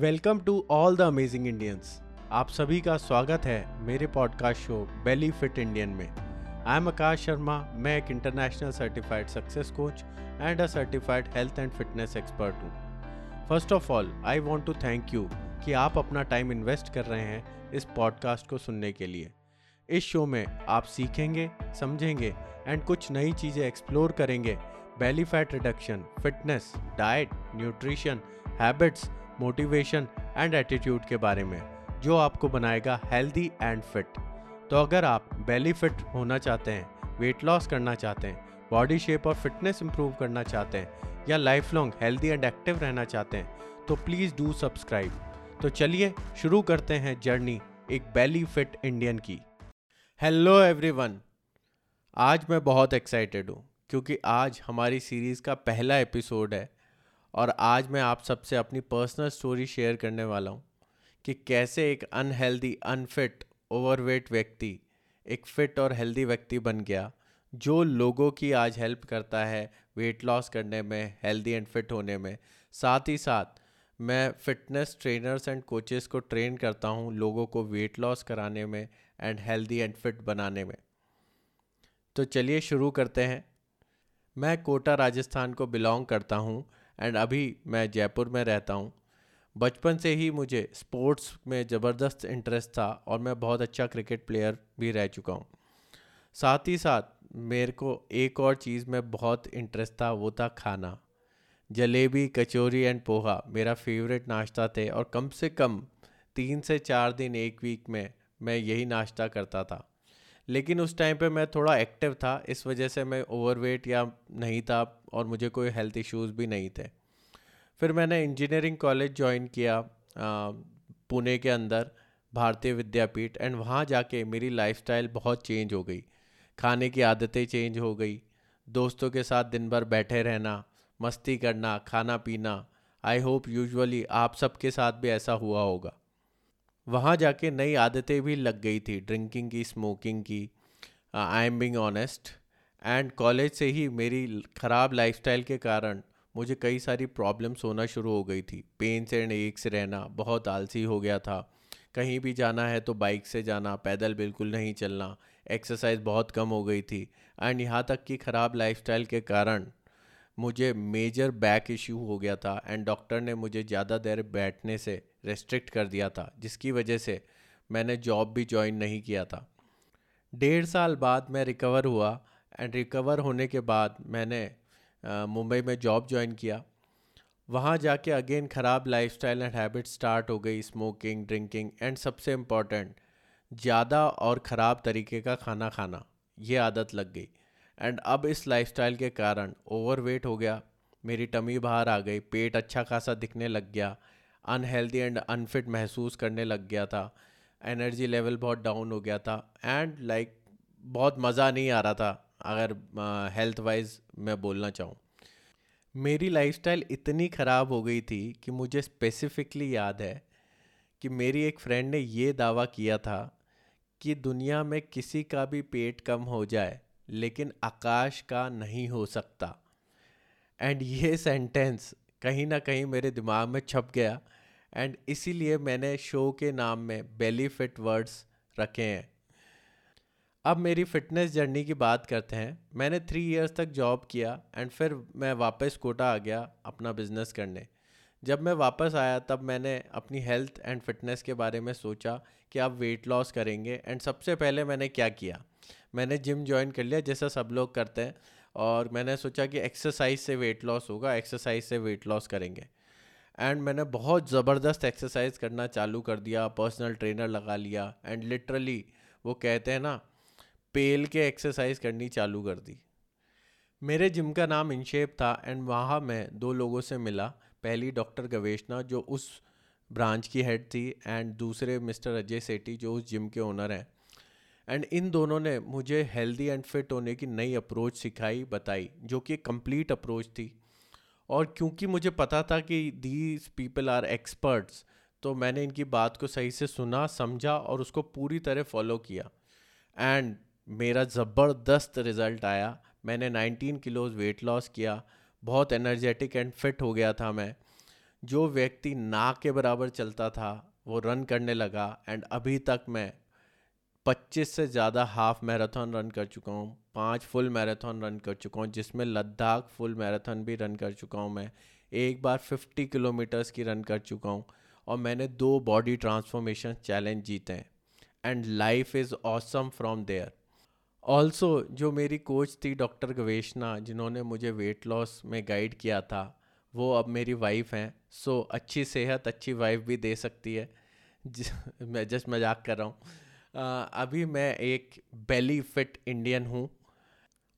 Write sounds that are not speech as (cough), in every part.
Welcome to all the amazing Indians. आप सभी का स्वागत है मेरे podcast show belly fit Indian में। आई एम आकाश शर्मा, मैं एक international certified success coach and a certified health and fitness expert हूँ। First of all I want to thank you कि आप अपना टाइम इन्वेस्ट कर रहे हैं इस पॉडकास्ट को सुनने के लिए। इस शो में आप सीखेंगे, समझेंगे एंड कुछ नई चीज़ें एक्सप्लोर करेंगे। Belly fat reduction fitness diet nutrition habits motivation and attitude के बारे में, जो आपको बनाएगा हेल्दी एंड फिट तो अगर आप बेली फिट होना चाहते हैं वेट लॉस करना चाहते हैं बॉडी शेप और फिटनेस इंप्रूव करना चाहते हैं, या life long healthy and active रहना चाहते हैं तो प्लीज़ डू सब्सक्राइब तो चलिए शुरू करते हैं जर्नी एक बेली फिट इंडियन की. हेलो एवरीवन आज मैं बहुत एक्साइटेड हूँ, क्योंकि आज हमारी सीरीज़ का पहला एपिसोड है और आज मैं आप सबसे अपनी पर्सनल स्टोरी शेयर करने वाला हूँ कि कैसे एक अनहेल्दी अनफिट ओवरवेट व्यक्ति, एक फिट और हेल्दी व्यक्ति बन गया, जो लोगों की आज हेल्प करता है वेट लॉस करने में हेल्दी एंड फिट होने में। साथ ही साथ, मैं फिटनेस ट्रेनर्स एंड कोचेस को ट्रेन करता हूँ लोगों को वेट लॉस कराने में एंड हेल्दी एंड फिट बनाने में। तो चलिए शुरू करते हैं। मैं कोटा, राजस्थान को बिलोंग करता हूँ। एंड अभी मैं जयपुर में रहता हूँ। बचपन से ही मुझे स्पोर्ट्स में ज़बरदस्त इंटरेस्ट था और मैं बहुत अच्छा क्रिकेट प्लेयर भी रह चुका हूँ। साथ ही साथ मेरे को एक और चीज़ में बहुत इंटरेस्ट था, वो था खाना। जलेबी, कचौरी एंड पोहा मेरा फेवरेट नाश्ता थे और कम से कम तीन से चार दिन एक वीक में मैं यही नाश्ता करता था। लेकिन उस टाइम पे मैं थोड़ा एक्टिव था, इस वजह से मैं ओवरवेट या नहीं था और मुझे कोई हेल्थ इश्यूज़ भी नहीं थे। फिर मैंने इंजीनियरिंग कॉलेज ज्वाइन किया पुणे के अंदर, भारतीय विद्यापीठ एंड वहाँ जाके मेरी लाइफस्टाइल बहुत चेंज हो गई। खाने की आदतें चेंज हो गई, दोस्तों के साथ दिन भर बैठे रहना, मस्ती करना, खाना पीना आई होप यूजुअली आप सबके साथ भी ऐसा हुआ होगा। वहाँ जाके नई आदतें भी लग गई थी ड्रिंकिंग की स्मोकिंग की I am being honest and college से ही मेरी ख़राब लाइफस्टाइल के कारण मुझे कई सारी प्रॉब्लम्स होना शुरू हो गई थी। पेन से एक से रहना बहुत आलसी हो गया था। कहीं भी जाना है तो बाइक से जाना, पैदल बिल्कुल नहीं चलना एक्सरसाइज बहुत कम हो गई थी। एंड यहाँ तक कि ख़राब लाइफस्टाइल के कारण मुझे मेजर बैक इश्यू हो गया था एंड डॉक्टर ने मुझे ज़्यादा देर बैठने से रेस्ट्रिक्ट कर दिया था, जिसकी वजह से मैंने जॉब भी ज्वाइन नहीं किया था। डेढ़ साल बाद मैं रिकवर हुआ एंड रिकवर होने के बाद मैंने मुंबई में जॉब ज्वाइन किया। वहाँ जाके अगेन ख़राब लाइफस्टाइल एंड हैबिट स्टार्ट हो गई स्मोकिंग ड्रिंकिंग एंड सबसे इंपॉर्टेंट ज़्यादा और ख़राब तरीके का खाना खाना, ये आदत लग गई। एंड अब इस लाइफस्टाइल के कारण ओवरवेट हो गया मेरी टमी बाहर आ गई पेट अच्छा खासा दिखने लग गया अनहेल्दी एंड अनफिट महसूस करने लग गया था एनर्जी लेवल बहुत डाउन हो गया था एंड लाइक like, बहुत मज़ा नहीं आ रहा था अगर हेल्थ uh, वाइज मैं बोलना चाहूँ। मेरी लाइफस्टाइल इतनी ख़राब हो गई थी कि मुझे स्पेसिफिकली याद है कि मेरी एक फ्रेंड ने ये दावा किया था कि दुनिया में किसी का भी पेट कम हो जाए लेकिन आकाश का नहीं हो सकता। एंड ये सेंटेंस कहीं ना कहीं मेरे दिमाग में छप गया। एंड इसीलिए मैंने शो के नाम में बेली फिट वर्ड्स रखे हैं। अब मेरी फिटनेस जर्नी की बात करते हैं। मैंने थ्री इयर्स तक जॉब किया एंड फिर मैं वापस कोटा आ गया अपना बिज़नेस करने। जब मैं वापस आया, तब मैंने अपनी हेल्थ एंड फिटनेस के बारे में सोचा कि आप वेट लॉस करेंगे। एंड सबसे पहले मैंने क्या किया? मैंने जिम ज्वाइन कर लिया, जैसा सब लोग करते हैं। और मैंने सोचा कि एक्सरसाइज से वेट लॉस होगा एक्सरसाइज से वेट लॉस करेंगे। एंड मैंने बहुत ज़बरदस्त एक्सरसाइज करना चालू कर दिया पर्सनल ट्रेनर लगा लिया। एंड लिटरली वो कहते हैं ना, पेल के एक्सरसाइज करनी चालू कर दी। मेरे जिम का नाम इनशेप था एंड वहाँ मैं दो लोगों से मिला। पहली डॉक्टर गवेशना जो उस ब्रांच की हेड थी एंड दूसरे मिस्टर अजय सेठी, जो उस जिम के ओनर हैं। एंड इन दोनों ने मुझे हेल्दी एंड फिट होने की नई अप्रोच सिखाई, बताई, जो कि एक कंप्लीट अप्रोच थी। और क्योंकि मुझे पता था कि दीज पीपल आर एक्सपर्ट्स तो मैंने इनकी बात को सही से सुना, समझा और उसको पूरी तरह फॉलो किया। एंड मेरा ज़बरदस्त रिज़ल्ट आया। मैंने 19 किलोज़ वेट लॉस किया। बहुत एनर्जेटिक एंड फिट हो गया था मैं। जो व्यक्ति ना के बराबर चलता था, वो रन करने लगा। एंड अभी तक मैं 25 से ज़्यादा हाफ़ मैराथन रन कर चुका हूँ, पाँच फुल मैराथन रन कर चुका हूँ, जिसमें लद्दाख फुल मैराथन भी रन कर चुका हूँ मैं। एक बार 50 किलोमीटर्स की रन कर चुका हूँ और मैंने दो बॉडी ट्रांसफॉर्मेशन चैलेंज जीते हैं। And life is awesome from there also जो मेरी कोच थी डॉक्टर गवेशना जिन्होंने मुझे वेट लॉस में गाइड किया था, वो अब मेरी वाइफ हैं। सो अच्छी सेहत, अच्छी वाइफ भी दे सकती है। (laughs) मैं जस्ट मज़ाक कर रहा हूँ। अभी मैं एक बेली फिट इंडियन हूँ।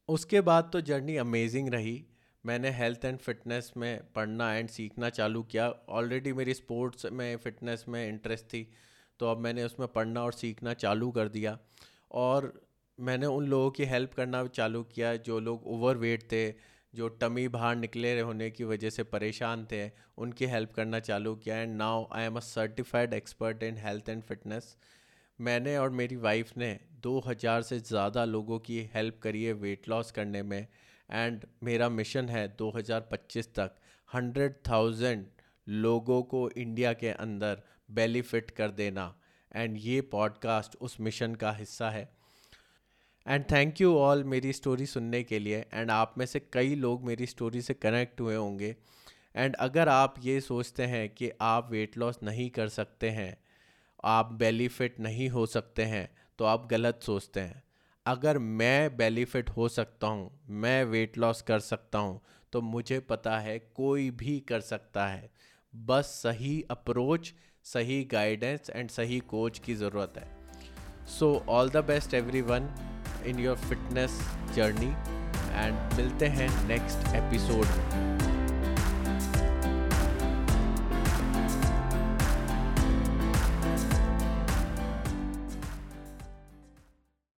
उसके बाद तो जर्नी अमेजिंग रही। मैंने हेल्थ एंड फिटनेस में पढ़ना एंड सीखना चालू किया। ऑलरेडी मेरी स्पोर्ट्स में फ़िटनेस में इंटरेस्ट थी। तो अब मैंने उसमें पढ़ना और सीखना चालू कर दिया। और मैंने उन लोगों की हेल्प करना चालू किया जो लोग ओवर वेट थे, जो टमी बाहर निकले होने की वजह से परेशान थे, उनकी हेल्प करना चालू किया। And now I am a certified expert in health and fitness मैंने और मेरी वाइफ ने 2000 से ज़्यादा लोगों की हेल्प करी है वेट लॉस करने में एंड मेरा मिशन है 2025 तक 100,000 लोगों को इंडिया के अंदर बेली फिट कर देना। एंड ये पॉडकास्ट उस मिशन का हिस्सा है। एंड थैंक यू ऑल मेरी स्टोरी सुनने के लिए। एंड आप में से कई लोग मेरी स्टोरी से कनेक्ट हुए होंगे। एंड अगर आप ये सोचते हैं कि आप वेट लॉस नहीं कर सकते हैं आप बेली फिट नहीं हो सकते हैं तो आप गलत सोचते हैं। अगर मैं बेली फिट हो सकता हूँ, मैं वेट लॉस कर सकता हूँ तो मुझे पता है कोई भी कर सकता है। बस सही अप्रोच सही गाइडेंस एंड सही कोच की ज़रूरत है। So all the best everyone in your fitness journey and मिलते हैं नेक्स्ट एपिसोड में।